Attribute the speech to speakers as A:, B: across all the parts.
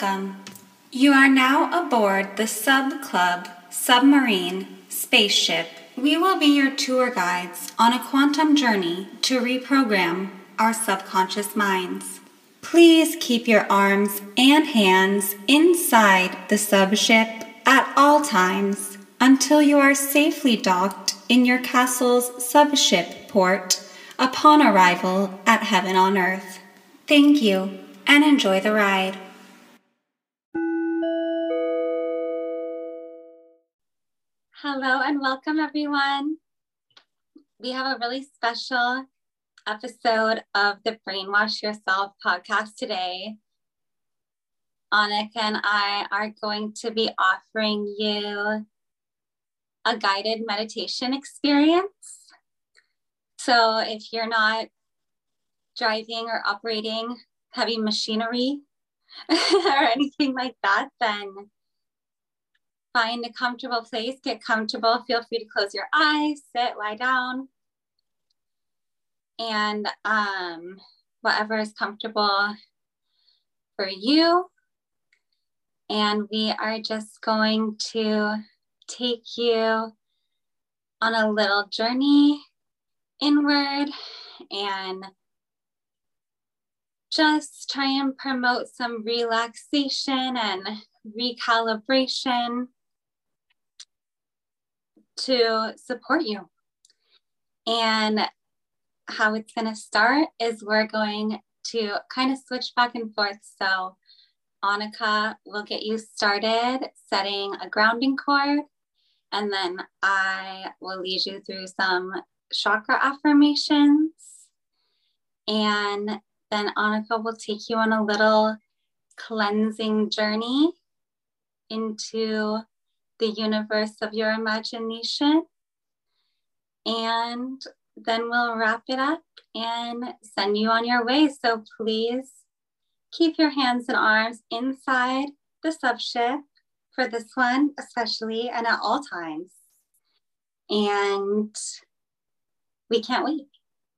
A: Welcome. You are now aboard the Sub Club submarine spaceship. We will be your tour guides on a quantum journey to reprogram our subconscious minds. Please keep your arms and hands inside the subship at all times until you are safely docked in your castle's subship port upon arrival at Heaven on Earth. Thank you and enjoy the ride. Hello and welcome, everyone. We have a really special episode of the Brainwash Yourself podcast today. Anneka and I are going to be offering you a guided meditation experience. So if you're not driving or operating heavy machinery or anything like that, then find a comfortable place, get comfortable. Feel free to close your eyes, sit, lie down. And um, whatever is comfortable for you. And we are just going to take you on a little journey inward and just try and promote some relaxation and recalibration to support you. And how it's going to start is we're going to kind of switch back and forth. So, Anneka will get you started setting a grounding cord, and then I will lead you through some chakra affirmations. And then Anneka will take you on a little cleansing journey into the universe of your imagination. And then we'll wrap it up and send you on your way. So please keep your hands and arms inside the subship for this one, especially and at all times. And we can't wait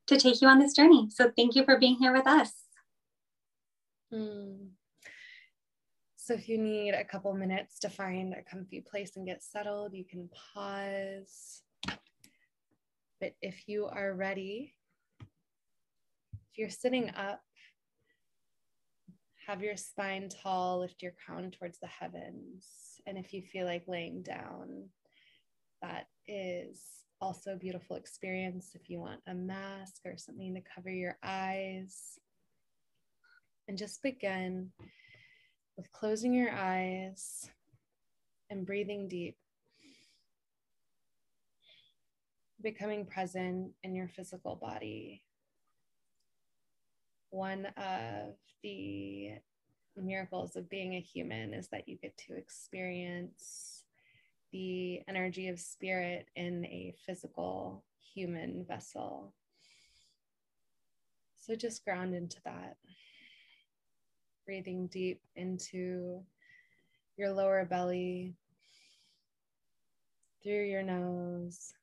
A: to take you on this journey. So thank you for being here with us.
B: Mm. So if you need a couple minutes to find a comfy place and get settled, you can pause. But if you are ready, if you're sitting up, have your spine tall, lift your crown towards the heavens. And if you feel like laying down, that is also a beautiful experience if you want a mask or something to cover your eyes. And just begin with closing your eyes and breathing deep. Becoming present in your physical body. One of the miracles of being a human is that you get to experience the energy of spirit in a physical human vessel. So just ground into that. Breathing deep into your lower belly, through your nose,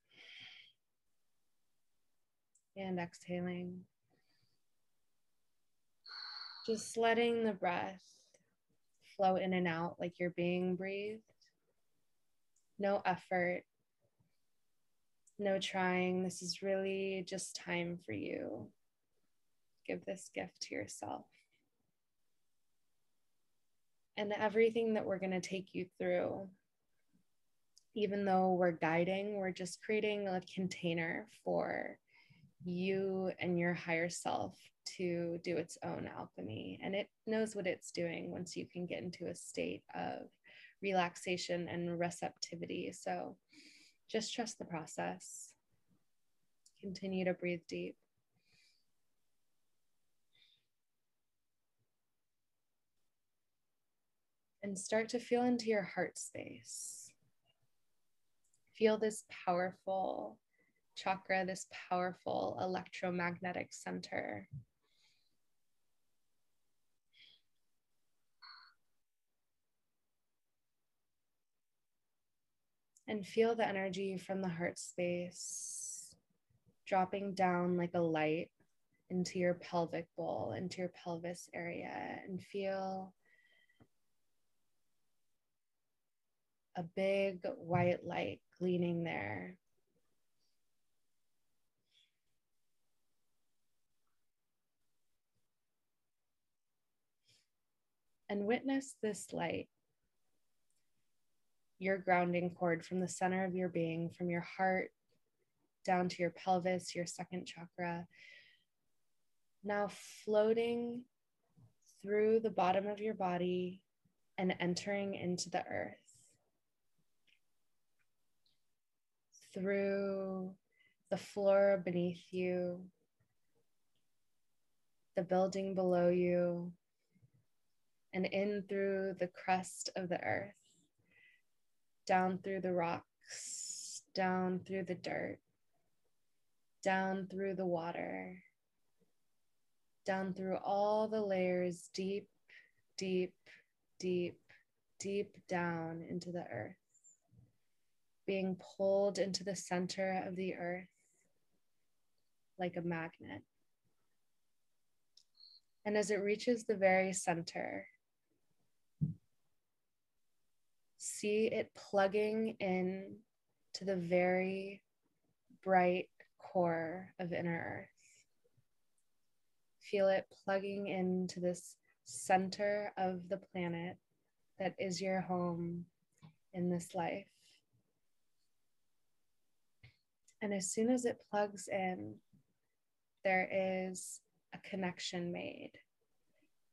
B: and exhaling. Just letting the breath flow in and out like you're being breathed no effort, no trying. This is really just time for you. Give this gift to yourself. And everything that we're going to take you through, even though we're guiding, we're just creating a container for you and your higher self to do its own alchemy. And it knows what it's doing once you can get into a state of relaxation and receptivity. So just trust the process. Continue to breathe deep. And start to feel into your heart space. Feel this powerful chakra, this powerful electromagnetic center and feel the energy from the heart space dropping down like a light into your pelvic bowl, into your pelvis area, and feel a big white light gleaming there. And witness this light, your grounding cord from the center of your being, from your heart down to your pelvis, your second chakra. Now floating through the bottom of your body and entering into the earth. Through the floor beneath you, the building below you, and in through the crust of the earth, down through the rocks, down through the dirt, down through the water, down through all the layers, deep, deep, deep, deep down into the earth, being pulled into the center of the earth like a magnet. And as it reaches the very center, see it plugging in to the very bright core of inner earth. Feel it plugging into this center of the planet that is your home in this life. And as soon as it plugs in, there is a connection made.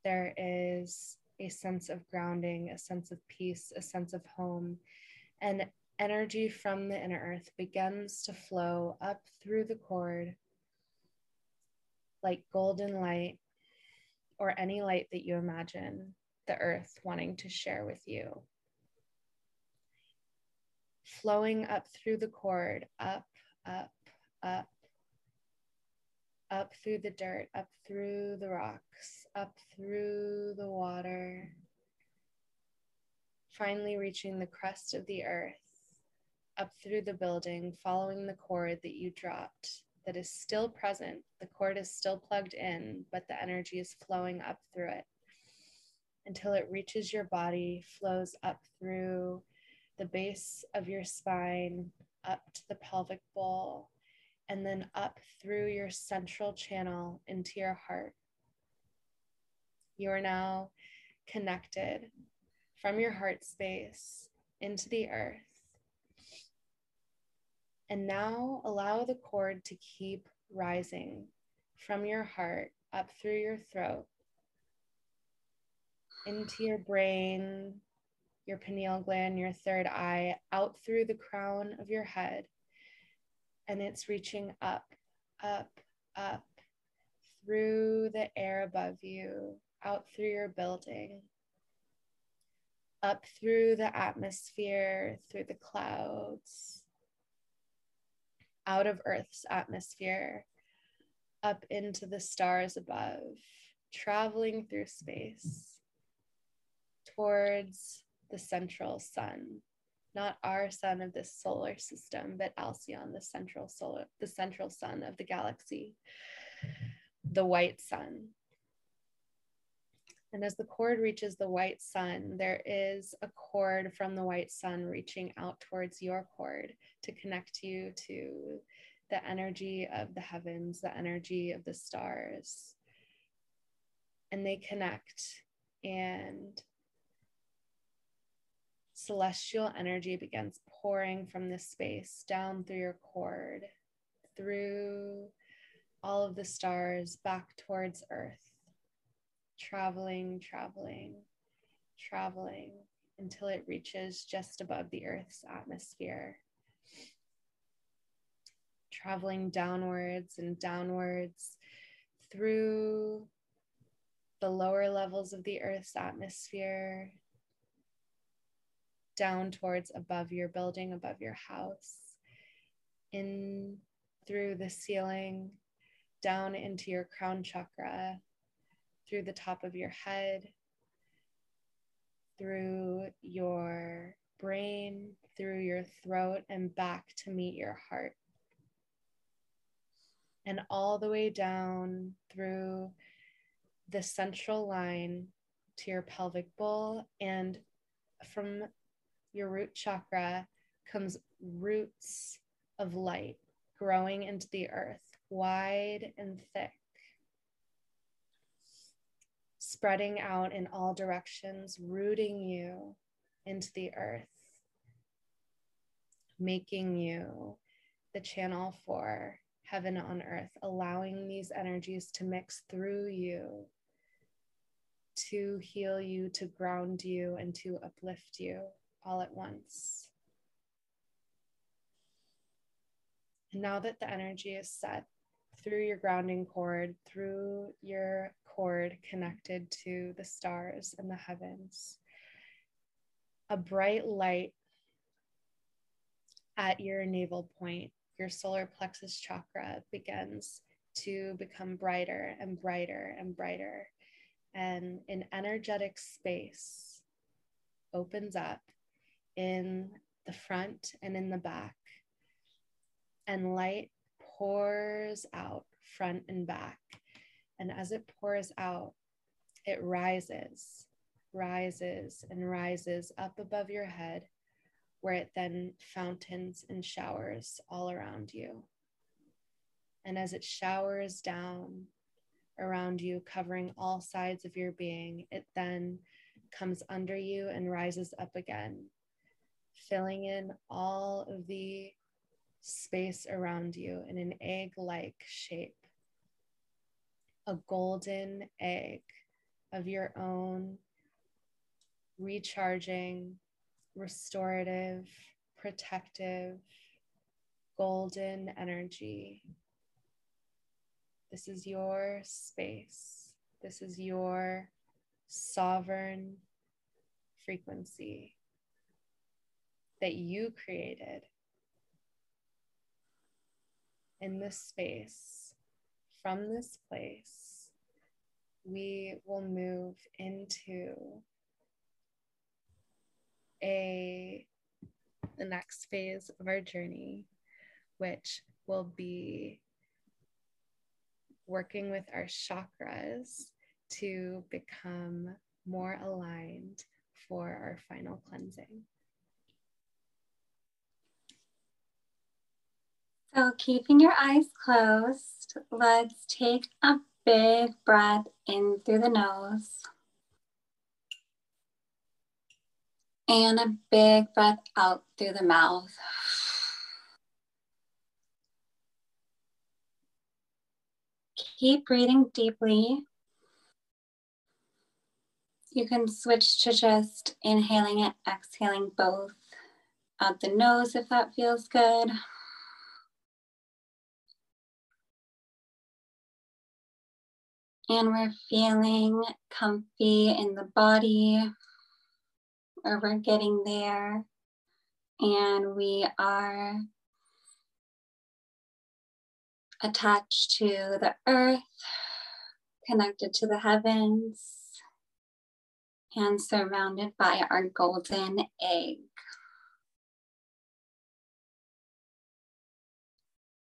B: There is a sense of grounding, a sense of peace, a sense of home. And energy from the inner earth begins to flow up through the cord like golden light or any light that you imagine the earth wanting to share with you. Flowing up through the cord, up, up, up, up through the dirt, up through the rocks, up through the water, finally reaching the crust of the earth, up through the building, following the cord that you dropped that is still present. The cord is still plugged in, but the energy is flowing up through it until it reaches your body, flows up through the base of your spine, up to the pelvic bowl, and then up through your central channel into your heart. You are now connected from your heart space into the earth. And now allow the cord to keep rising from your heart up through your throat into your brain, your pineal gland, your third eye, out through the crown of your head. And it's reaching up, up, up through the air above you, out through your building, up through the atmosphere, through the clouds, out of Earth's atmosphere, up into the stars above, traveling through space towards the central sun not our sun of this solar system, but Alcyon, the central solar, the central sun of the galaxy, the white sun. And as the cord reaches the white sun, there is a cord from the white sun reaching out towards your cord to connect you to the energy of the heavens, the energy of the stars. And they connect and celestial energy begins pouring from this space down through your cord, through all of the stars back towards Earth, traveling, traveling, traveling until it reaches just above the Earth's atmosphere. Traveling downwards and downwards through the lower levels of the Earth's atmosphere down towards above your building, above your house, in through the ceiling, down into your crown chakra, through the top of your head, through your brain, through your throat, and back to meet your heart. And all the way down through the central line to your pelvic bowl and from your root chakra, comes roots of light growing into the earth, wide and thick, spreading out in all directions, rooting you into the earth, making you the channel for heaven on earth, allowing these energies to mix through you to heal you, to ground you, and to uplift you all at once. And now that the energy is set through your grounding cord, through your cord connected to the stars and the heavens, a bright light at your navel point, your solar plexus chakra begins to become brighter and brighter and brighter. And an energetic space opens up in the front and in the back and light pours out front and back. And as it pours out, it rises, rises, and rises up above your head, where it then fountains and showers all around you. And as it showers down around you, covering all sides of your being, it then comes under you and rises up again, filling in all of the space around you in an egg like shape. A golden egg of your own recharging, restorative, protective, golden energy. This is your space. This is your sovereign frequency that you created in this space, from this place, we will move into a the next phase of our journey, which will be working with our chakras to become more aligned for our final cleansing.
A: So, keeping your eyes closed, let's take a big breath in through the nose. And a big breath out through the mouth. Keep breathing deeply. You can switch to just inhaling and exhaling both out the nose if that feels good. And we're feeling comfy in the body or we're getting there and we are attached to the earth, connected to the heavens, and surrounded by our golden egg.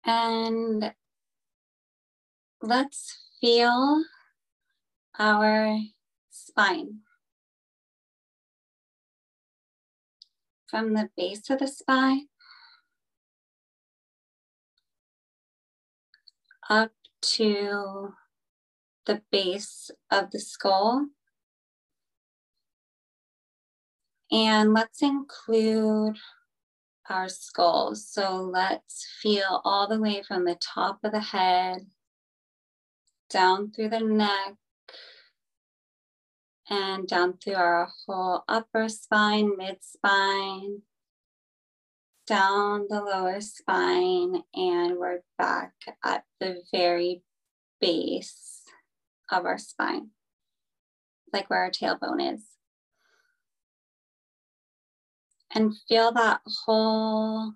A: And let's feel our spine. From the base of the spine up to the base of the skull. And let's include our skulls. So let's feel all the way from the top of the head down through the neck and down through our whole upper spine, mid spine, down the lower spine, and we're back at the very base of our spine, like where our tailbone is. And feel that whole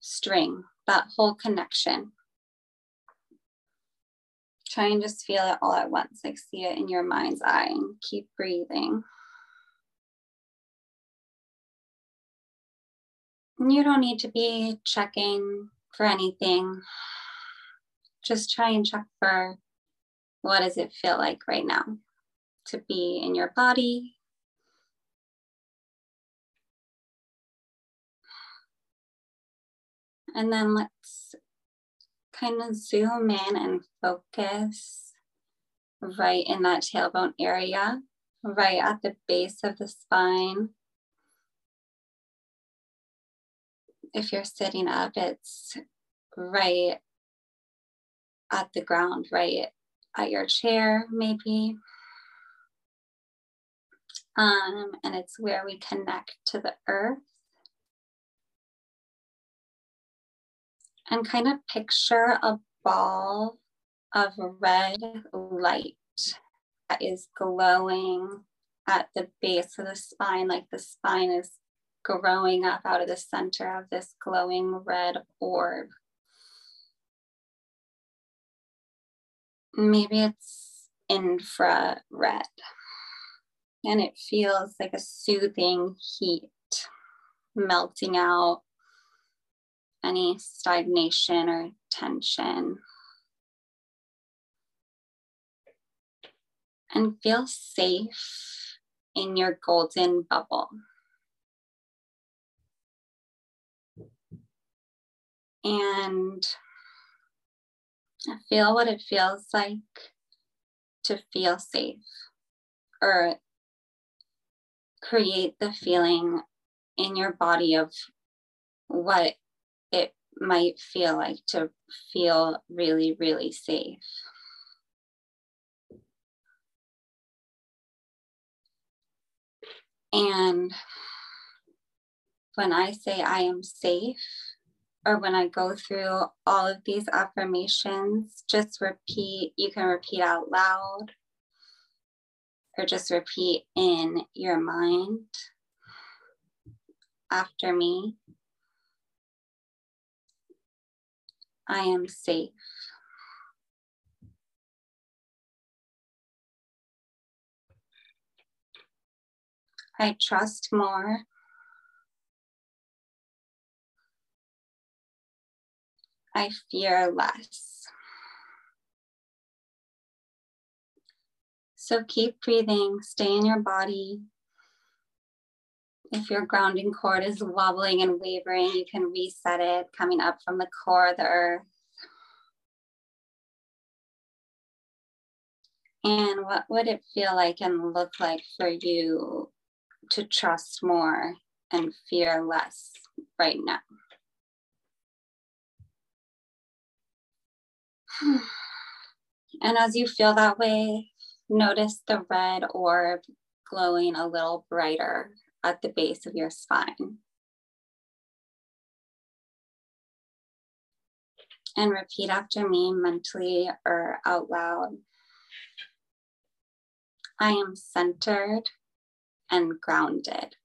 A: string, that whole connection Try and just feel it all at once, like see it in your mind's eye and keep breathing. And you don't need to be checking for anything. Just try and check for what does it feel like right now to be in your body, and then let's kind of zoom in and focus right in that tailbone area, right at the base of the spine. If you're sitting up, it's right at the ground, right at your chair, maybe. Um, and it's where we connect to the earth. And kind of picture a ball of red light that is glowing at the base of the spine, like the spine is growing up out of the center of this glowing red orb. Maybe it's infrared and it feels like a soothing heat melting out any stagnation or tension. And feel safe in your golden bubble. And feel what it feels like to feel safe or create the feeling in your body of what it might feel like to feel really, really safe. And when I say I am safe, or when I go through all of these affirmations, just repeat, you can repeat out loud or just repeat in your mind after me. I am safe. I trust more. I fear less. So keep breathing, stay in your body. If your mm-hmm. grounding cord is wobbling and wavering, you can reset it coming up from the core of the earth. And what would it feel like and look like for you to trust more and fear less right now? And as you feel that way, Notice the red orb glowing a little brighter at the base of your spine. And repeat after me mentally or out loud. I am centered and grounded.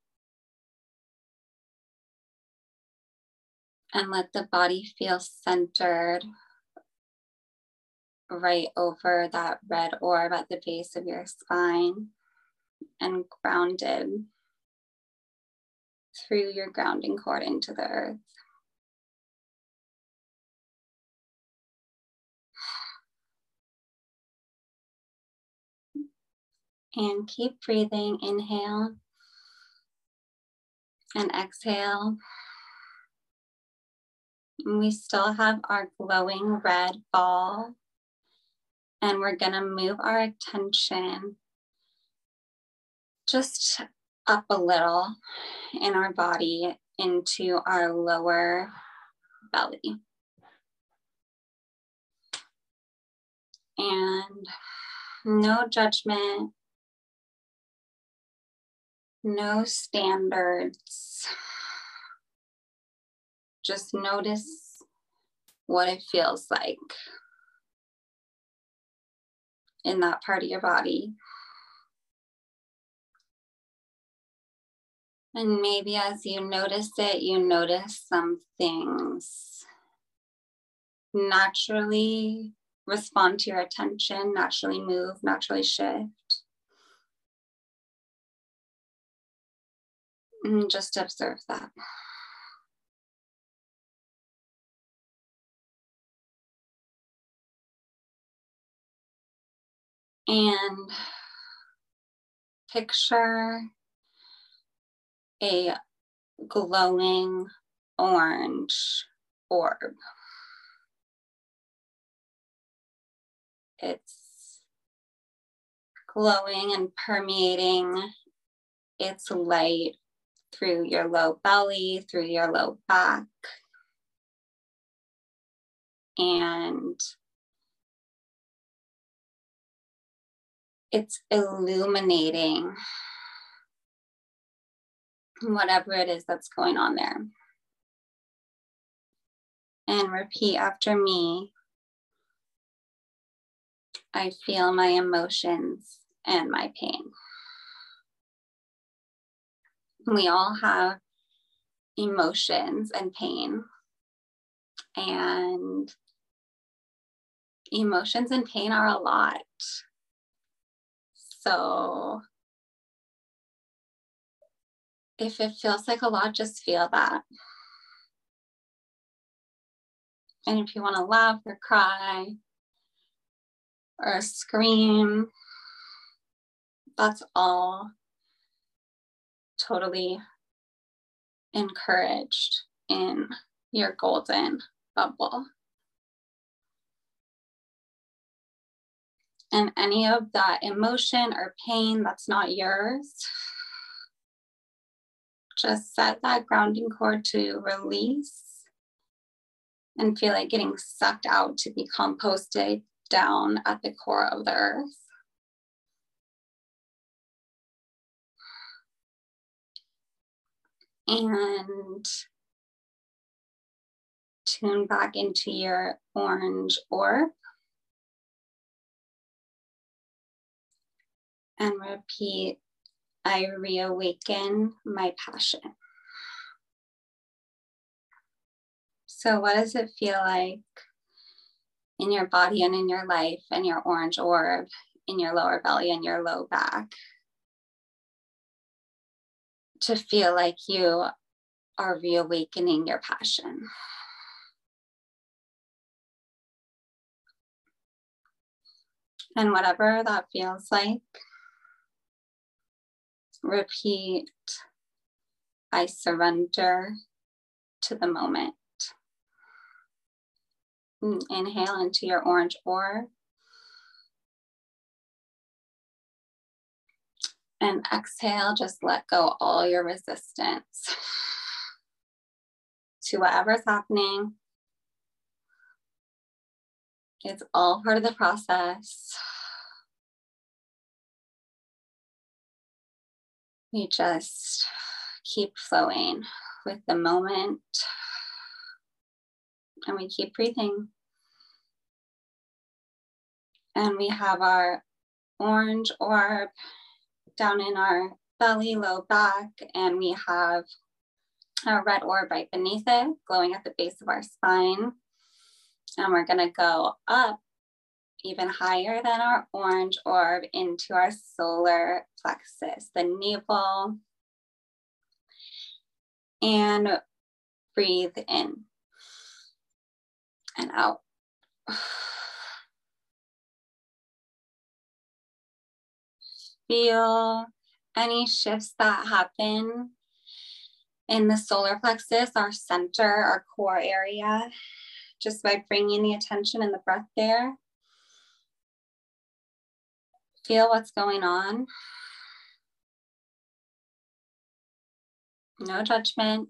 A: And let the body feel centered right over that red orb at the base of your spine and grounded through your grounding cord into the earth. And keep breathing. Inhale and exhale. And we still have our glowing red ball and we're going to move our attention just up a little in our body into our lower belly. And no judgment, no standards. Just notice what it feels like in that part of your body. And maybe as you notice it, you notice some things naturally respond to your attention, naturally move, naturally shift. And just observe that. and picture a glowing orange orb. It's glowing and permeating its light through your low belly, through your low back. And it's illuminating whatever it is that's going on there. And repeat after me. I feel my emotions and my pain. We all have emotions and pain. And emotions and pain are a lot. So if it feels like a lot, just feel that. And if you want to laugh or cry or scream, that's all totally encouraged in your golden bubble. And any of that emotion or pain that's not yours, just set that grounding cord to release and feel like getting sucked out to be composted down at the core of the earth. And tune back into your orange orb. And repeat I reawaken my passion. So, what does it feel like in your body and in your life and your orange orb, in your lower belly and your low back? To feel like you are reawakening your passion. And whatever that feels like, repeat I surrender to the moment. Inhale into your orange orb. And exhale, just let go all your resistance to whatever's happening. It's all part of the process. We just keep flowing with the moment and we keep breathing. And we have our orange orb down in our belly, low back, and we have our red orb right beneath it, glowing at the base of our spine. And we're gonna go up even higher than our orange orb into our solar plexus, the navel. And breathe in and out. Feel any shifts that happen in the solar plexus, our center, our core area, just by bringing the attention and the breath there. Feel what's going on. No judgment.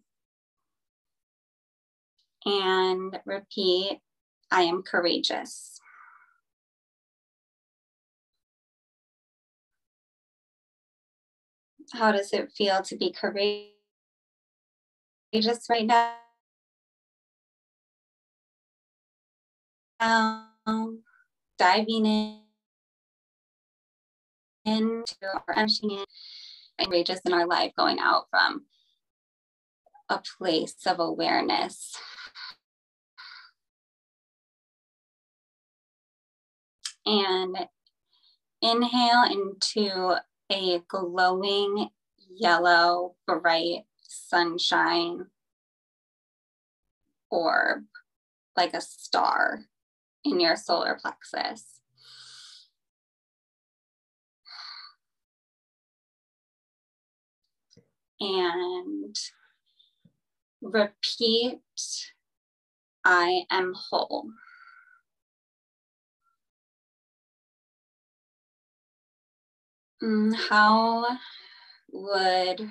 A: And repeat I am courageous. How does it feel to be courageous right now? Um, diving in into our emptying in courageous in our life, going out from a place of awareness. And inhale into a glowing yellow, bright sunshine orb, like a star in your solar plexus. And repeat I am whole. Mm, how would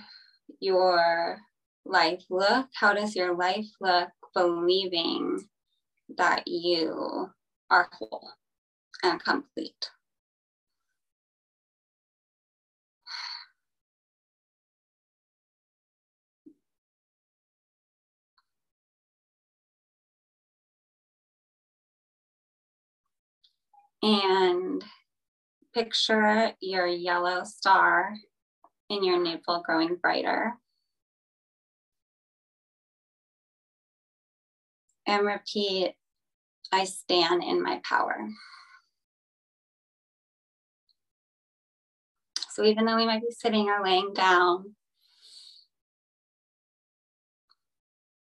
A: your life look? How does your life look believing that you are whole and complete? And picture your yellow star in your navel growing brighter. And repeat, I stand in my power. So even though we might be sitting or laying down,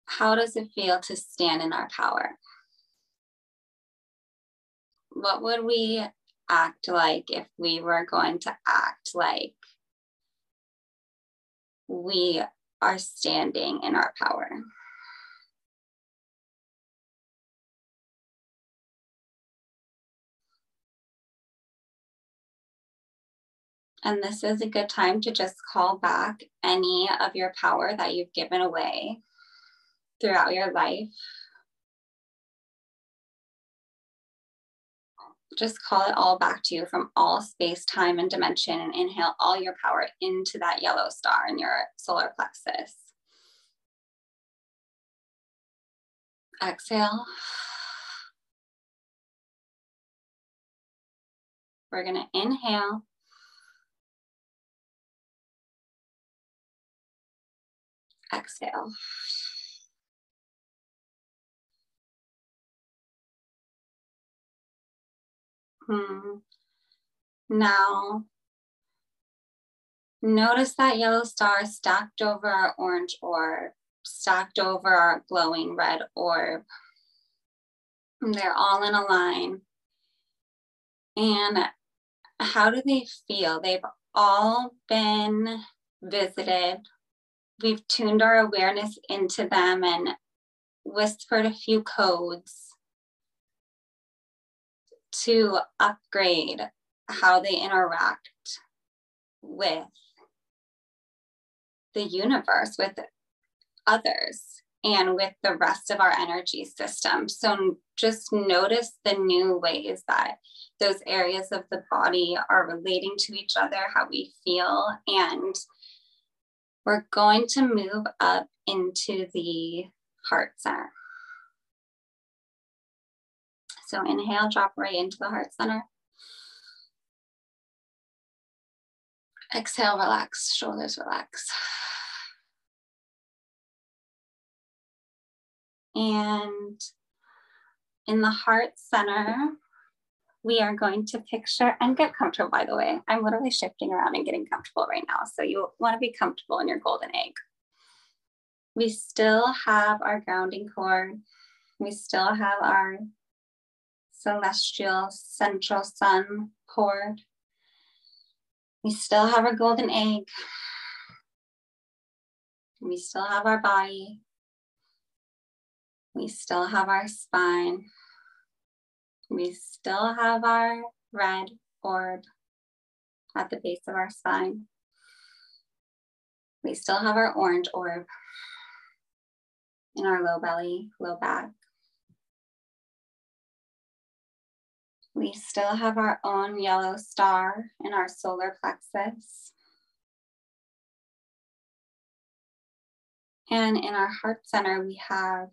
A: how does it feel to stand in our power? What would we act like if we were going to act like we are standing in our power. And this is a good time to just call back any of your power that you've given away throughout your life just call it all back to you from all space, time, and dimension, and inhale all your power into that yellow star in your solar plexus. Exhale. We're going to inhale. Exhale. Hmm. Now, notice that yellow star stacked over our orange orb, stacked over our glowing red orb. They're all in a line. And how do they feel? They've all been visited. We've tuned our awareness into them and whispered a few codes to upgrade how they interact with the universe, with others, and with the rest of our energy system. So just notice the new ways that those areas of the body are relating to each other, how we feel, and we're going to move up into the heart center. So inhale, drop right into the heart center. Exhale, relax, shoulders relax. And in the heart center, we are going to picture and get comfortable, by the way. I'm literally shifting around and getting comfortable right now. So you want to be comfortable in your golden egg. We still have our grounding cord. We still have our celestial central sun cord. We still have our golden egg. We still have our body. We still have our spine. We still have our red orb at the base of our spine. We still have our orange orb in our low belly, low back. We still have our own yellow star in our solar plexus. And in our heart center, we have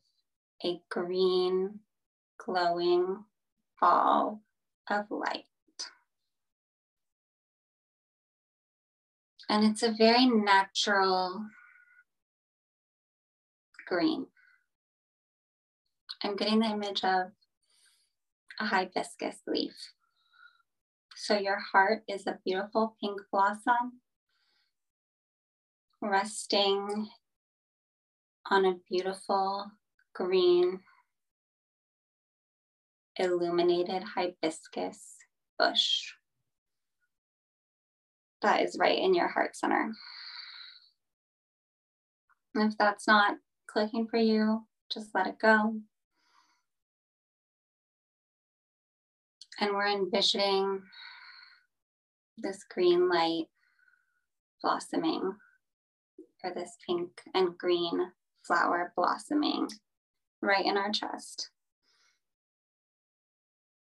A: a green glowing ball of light. And it's a very natural green. I'm getting the image of a hibiscus leaf. So your heart is a beautiful pink blossom resting on a beautiful green illuminated hibiscus bush that is right in your heart center. If that's not clicking for you, just let it go. And we're envisioning this green light blossoming, or this pink and green flower blossoming right in our chest.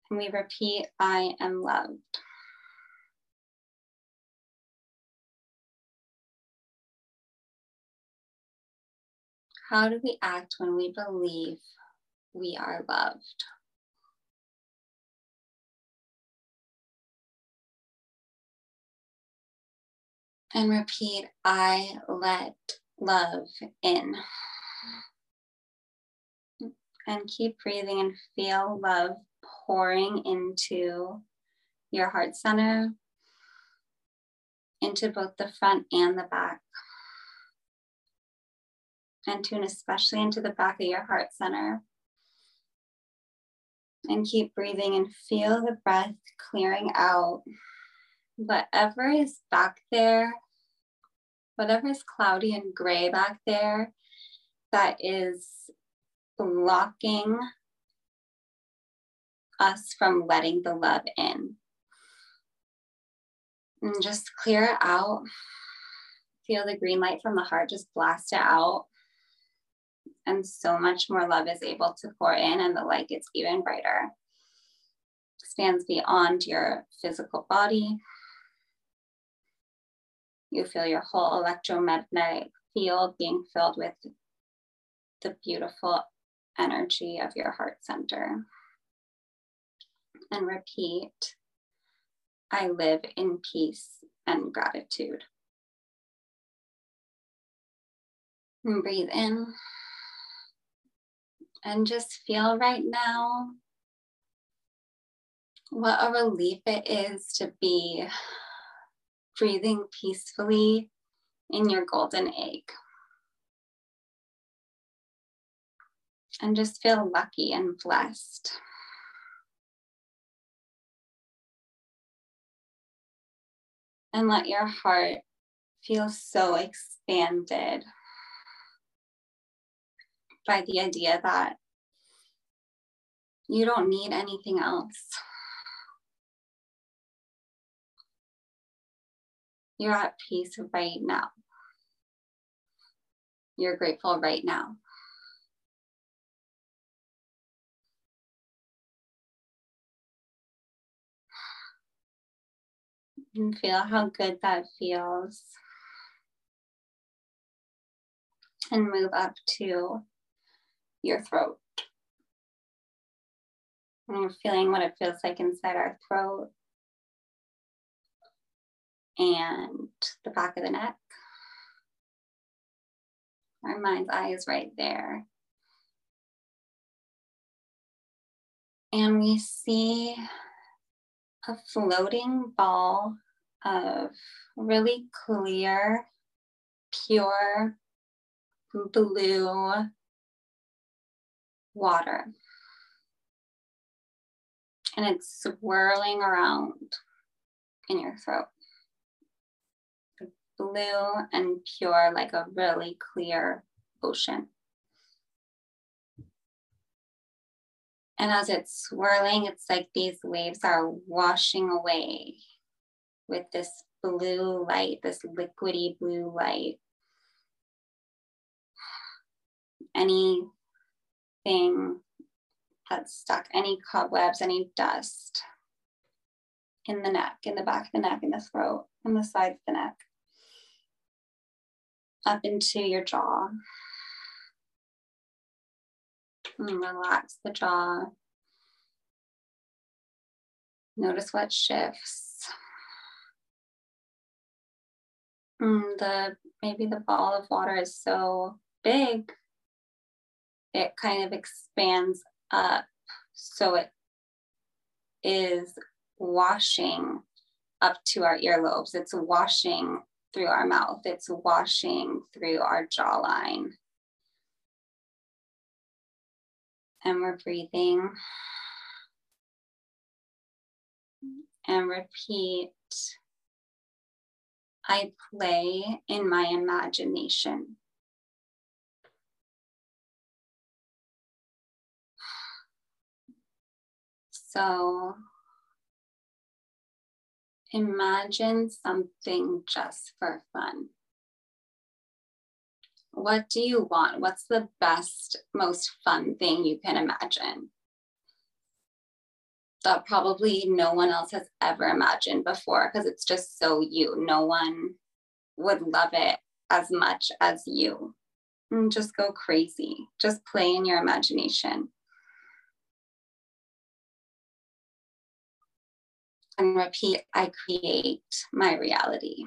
A: And we repeat, I am loved. How do we act when we believe we are loved? And repeat, I let love in. And keep breathing and feel love pouring into your heart center, into both the front and the back and tune especially into the back of your heart center. And keep breathing and feel the breath clearing out whatever is back there, whatever is cloudy and gray back there that is blocking us from letting the love in. And just clear it out. Feel the green light from the heart just blast it out and so much more love is able to pour in and the light gets even brighter. Expands beyond your physical body. You feel your whole electromagnetic field being filled with the beautiful energy of your heart center. And repeat, I live in peace and gratitude. And breathe in and just feel right now what a relief it is to be breathing peacefully in your golden egg. And just feel lucky and blessed. And let your heart feel so expanded by the idea that you don't need anything else. You're at peace right now. You're grateful right now. And feel how good that feels. And move up to your throat. And you're feeling what it feels like inside our throat and the back of the neck. Our mind's eye is right there. And we see a floating ball of really clear, pure blue water. And it's swirling around in your throat. Blue and pure, like a really clear ocean. And as it's swirling, it's like these waves are washing away with this blue light, this liquidy blue light. Any anything that's stuck, any cobwebs, any dust in the neck, in the back of the neck, in the throat, in the sides of the neck, up into your jaw. And relax the jaw. Notice what shifts. Mm, the maybe the ball of water is so big it kind of expands up so it is washing up to our earlobes. It's washing through our mouth. It's washing through our jawline. And we're breathing. And repeat I play in my imagination. So imagine something just for fun. What do you want? What's the best, most fun thing you can imagine? That probably no one else has ever imagined before because it's just so you. No one would love it as much as you. And just go crazy. Just play in your imagination. And repeat I create my reality.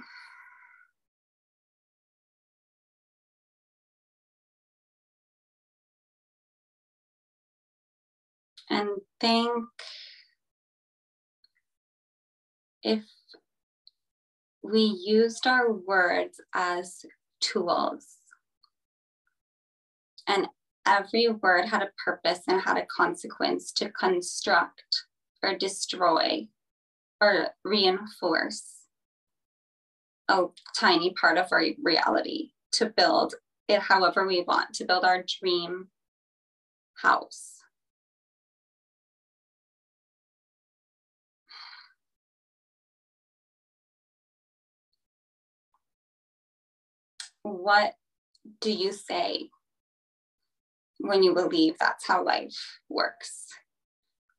A: and think if we used our words as tools and every word had a purpose and had a consequence to construct or destroy or reinforce a tiny part of our reality to build it however we want to build our dream house what do you say when you believe that's how life works?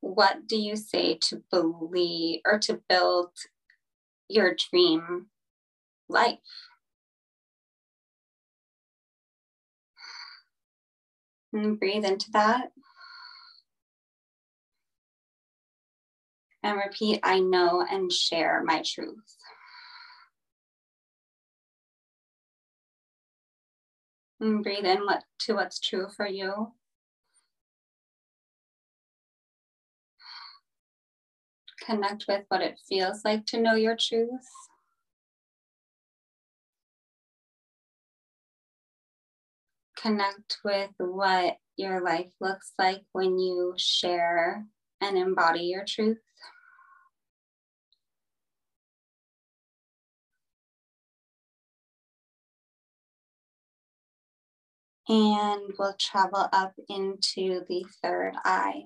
A: What do you say to believe or to build your dream life? And breathe into that. And repeat, I know and share my truth. And breathe in what, to what's true for you. Connect with what it feels like to know your truth. Connect with what your life looks like when you share and embody your truth. and we'll travel up into the third eye.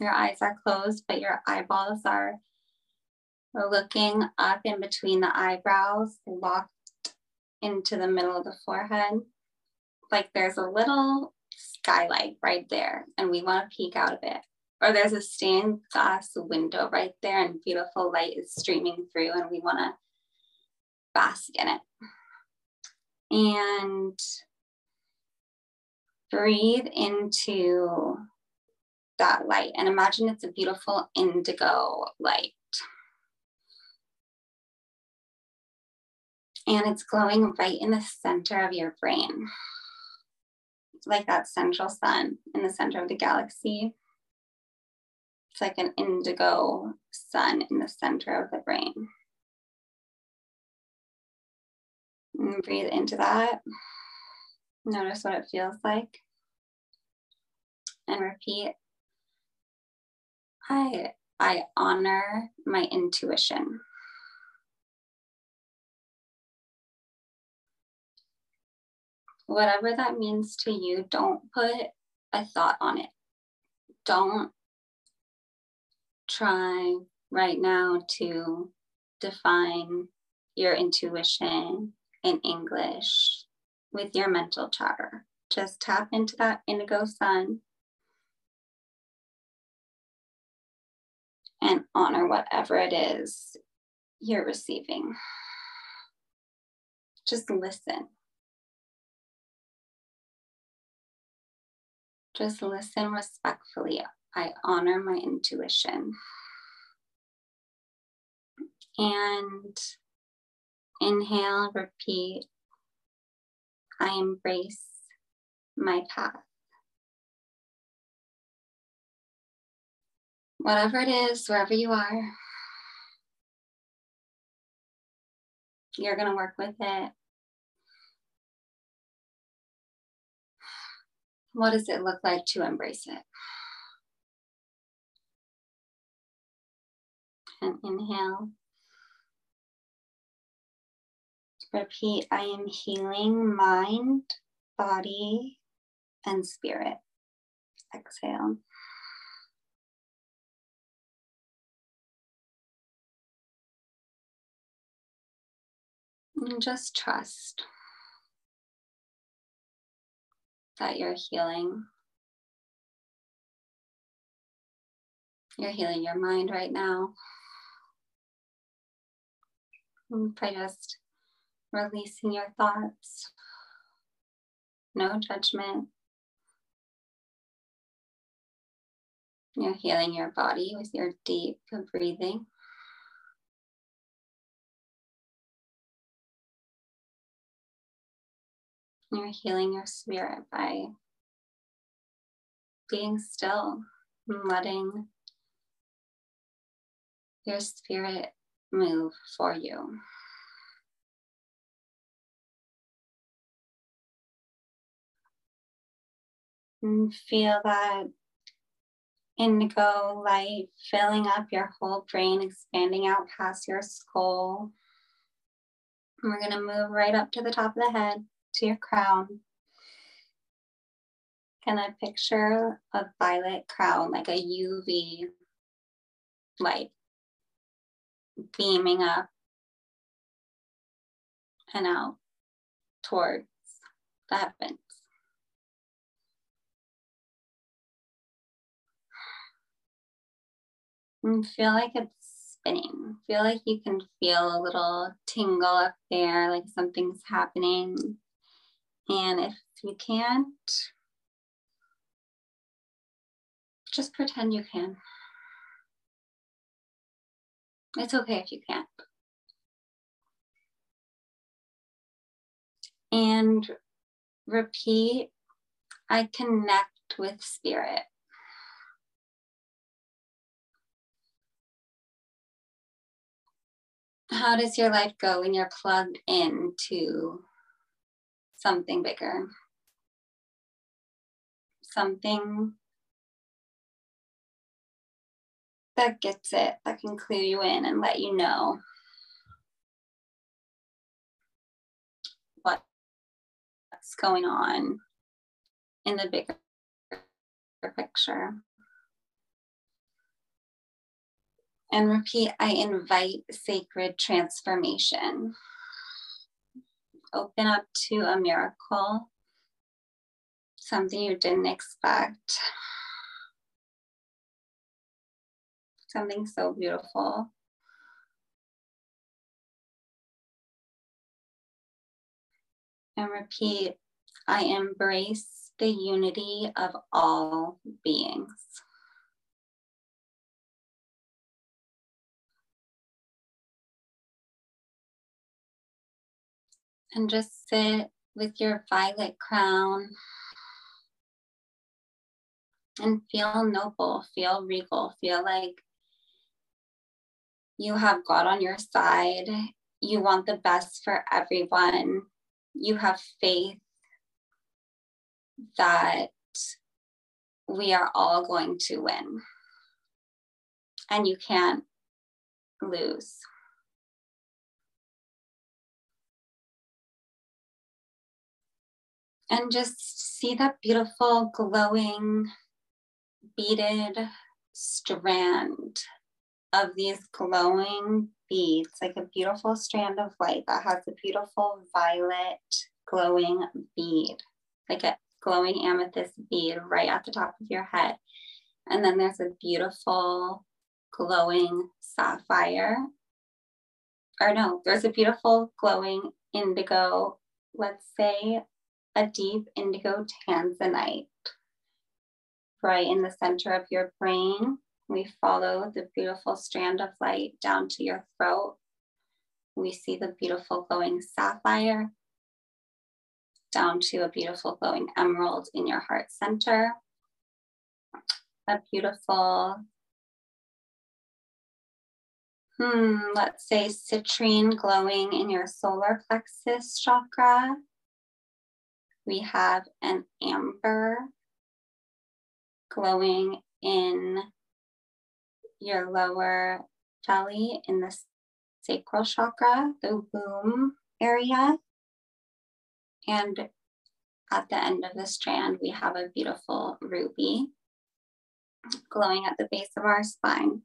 A: Your eyes are closed, but your eyeballs are looking up in between the eyebrows, locked into the middle of the forehead. Like there's a little skylight right there, and we want to peek out of it. Or there's a stained glass window right there, and beautiful light is streaming through, and we want to bask in it and breathe into that light and imagine it's a beautiful indigo light. And it's glowing right in the center of your brain, like that central sun in the center of the galaxy. It's like an indigo sun in the center of the brain. And breathe into that. Notice what it feels like. And repeat. I, I honor my intuition. Whatever that means to you, don't put a thought on it. Don't try right now to define your intuition in English with your mental chatter. Just tap into that indigo sun and honor whatever it is you're receiving. Just listen. Just listen respectfully. I honor my intuition. And Inhale, repeat. I embrace my path. Whatever it is, wherever you are, you're going to work with it. What does it look like to embrace it? And inhale. Repeat, I am healing mind, body, and spirit. Exhale. And just trust that you're healing. You're healing your mind right now. By just releasing your thoughts, no judgment. You're healing your body with your deep breathing. You're healing your spirit by being still and letting your spirit move for you. And feel that indigo light filling up your whole brain, expanding out past your skull. And we're going to move right up to the top of the head to your crown. Can I picture a violet crown, like a UV light beaming up and out towards the heavens? And feel like it's spinning. Feel like you can feel a little tingle up there, like something's happening. And if you can't, just pretend you can. It's okay if you can't. And repeat I connect with spirit. How does your life go when you're plugged into something bigger? Something that gets it, that can clue you in and let you know what's going on in the bigger picture. And repeat I invite sacred transformation. Open up to a miracle, something you didn't expect, something so beautiful. And repeat I embrace the unity of all beings. And just sit with your violet crown and feel noble, feel regal, feel like you have God on your side. You want the best for everyone. You have faith that we are all going to win. And you can't lose. And just see that beautiful glowing beaded strand of these glowing beads, like a beautiful strand of light that has a beautiful violet glowing bead, like a glowing amethyst bead right at the top of your head. And then there's a beautiful glowing sapphire. Or no, there's a beautiful glowing indigo, let's say a deep indigo tanzanite. Right in the center of your brain, we follow the beautiful strand of light down to your throat. We see the beautiful glowing sapphire down to a beautiful glowing emerald in your heart center. A beautiful, hmm, let's say citrine glowing in your solar plexus chakra we have an amber glowing in your lower belly in the sacral chakra, the womb area. And at the end of the strand, we have a beautiful ruby glowing at the base of our spine.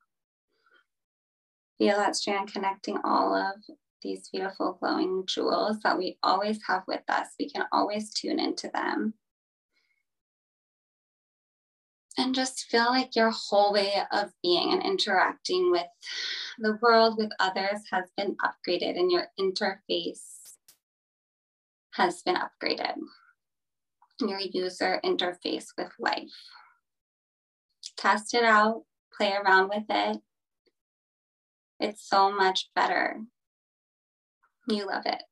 A: Feel that strand connecting all of these beautiful glowing jewels that we always have with us. We can always tune into them. And just feel like your whole way of being and interacting with the world, with others, has been upgraded and your interface has been upgraded. Your user interface with life. Test it out, play around with it. It's so much better you love it.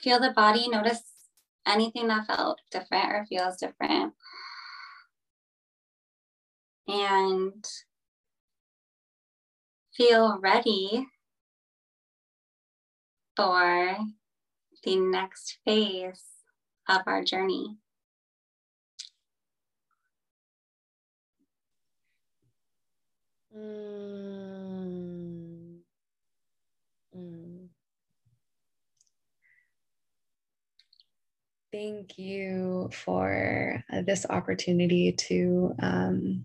A: Feel the body, notice anything that felt different or feels different. And feel ready for the next phase of our journey.
B: Mm. Thank you for this opportunity to um,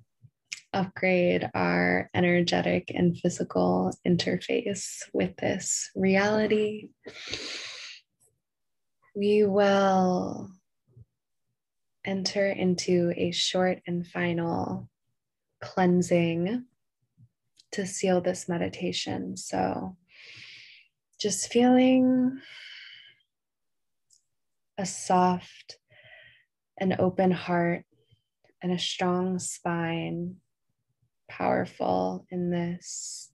B: upgrade our energetic and physical interface with this reality. We will enter into a short and final cleansing to seal this meditation. So, just feeling a soft and open heart and a strong spine, powerful in this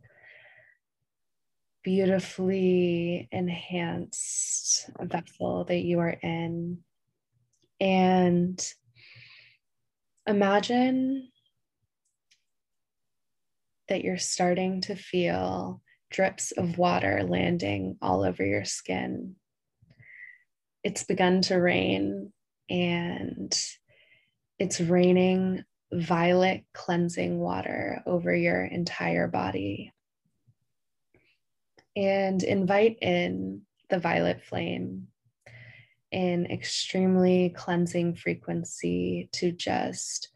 B: beautifully enhanced vessel that you are in. And imagine that you're starting to feel drips of water landing all over your skin. It's begun to rain and it's raining violet cleansing water over your entire body. And invite in the violet flame in extremely cleansing frequency to just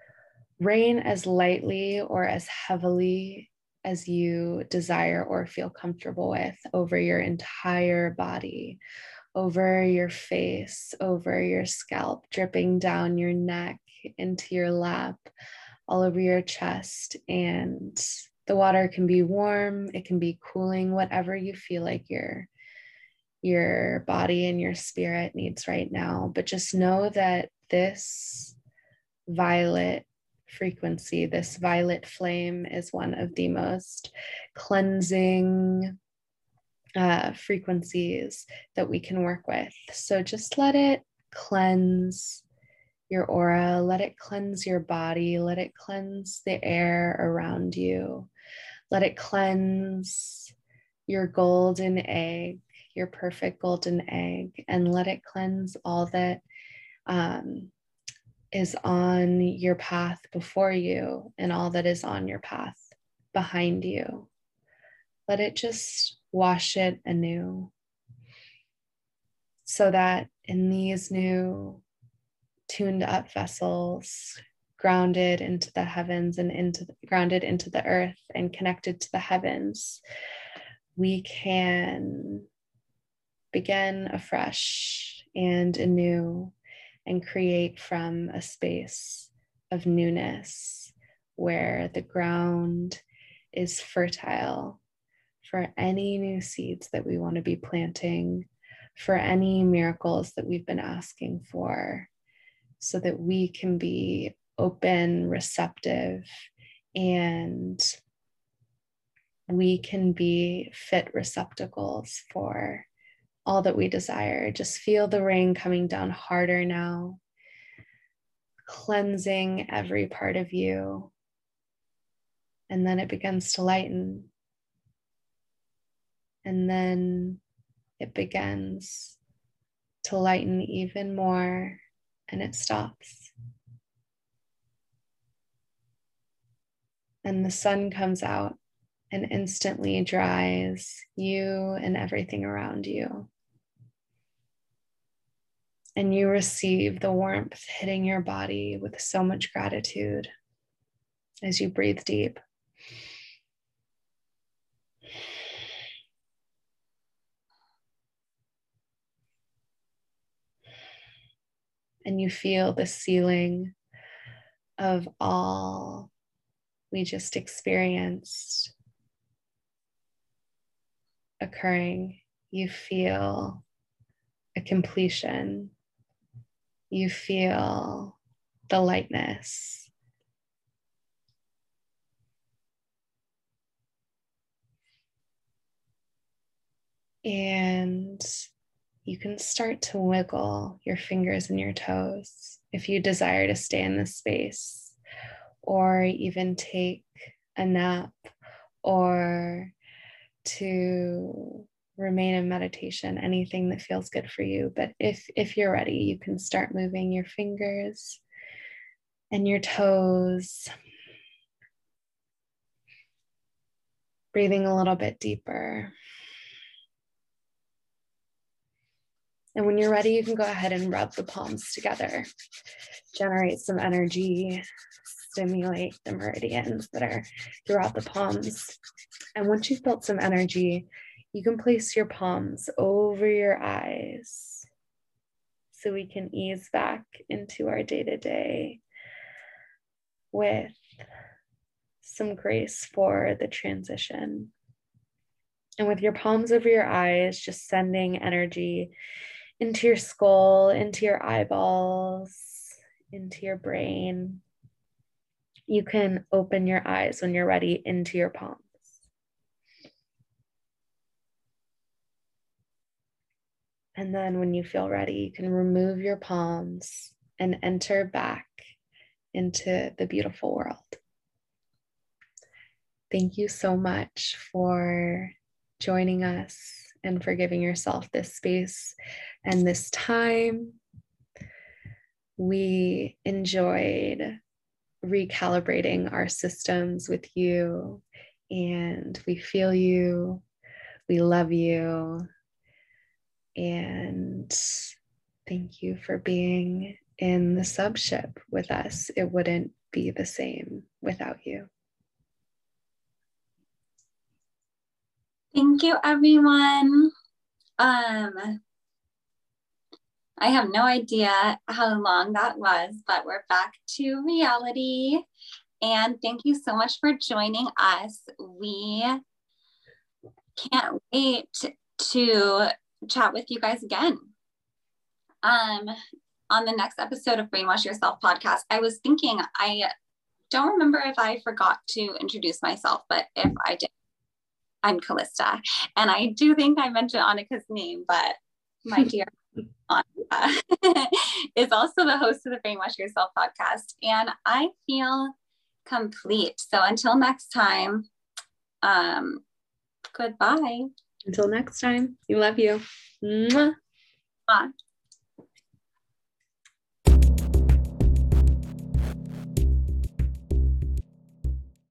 B: rain as lightly or as heavily as you desire or feel comfortable with over your entire body, over your face, over your scalp, dripping down your neck into your lap, all over your chest. And the water can be warm, it can be cooling, whatever you feel like your your body and your spirit needs right now. But just know that this violet frequency. This violet flame is one of the most cleansing uh, frequencies that we can work with. So just let it cleanse your aura, let it cleanse your body, let it cleanse the air around you, let it cleanse your golden egg, your perfect golden egg, and let it cleanse all that um, is on your path before you and all that is on your path behind you. Let it just wash it anew. So that in these new tuned up vessels, grounded into the heavens and into the, grounded into the earth and connected to the heavens, we can begin afresh and anew and create from a space of newness where the ground is fertile for any new seeds that we want to be planting, for any miracles that we've been asking for, so that we can be open, receptive, and we can be fit receptacles for all that we desire. Just feel the rain coming down harder now, cleansing every part of you. And then it begins to lighten. And then it begins to lighten even more and it stops. And the sun comes out and instantly dries you and everything around you and you receive the warmth hitting your body with so much gratitude as you breathe deep. And you feel the sealing of all we just experienced occurring, you feel a completion. You feel the lightness. And you can start to wiggle your fingers and your toes if you desire to stay in this space or even take a nap or to remain in meditation anything that feels good for you. But if if you're ready you can start moving your fingers and your toes breathing a little bit deeper and when you're ready you can go ahead and rub the palms together generate some energy stimulate the meridians that are throughout the palms and once you've built some energy, you can place your palms over your eyes so we can ease back into our day to day with some grace for the transition. And with your palms over your eyes, just sending energy into your skull, into your eyeballs, into your brain. You can open your eyes when you're ready into your palms. And then when you feel ready, you can remove your palms and enter back into the beautiful world. Thank you so much for joining us and for giving yourself this space and this time. We enjoyed recalibrating our systems with you, and we feel you. We love you. And thank you for being in the subship with us. It wouldn't be the same without you.
A: Thank you, everyone. Um, I have no idea how long that was, but we're back to reality. And thank you so much for joining us. We can't wait to chat with you guys again. Um, on the next episode of Brainwash Yourself podcast, I was thinking, I don't remember if I forgot to introduce myself, but if I did, I'm Calista. And I do think I mentioned Anneka's name, but my dear Anneka is also the host of the Brainwash Yourself podcast. And I feel complete. So until next time, um, goodbye.
B: Until next time, we love you. Mwah. Mwah.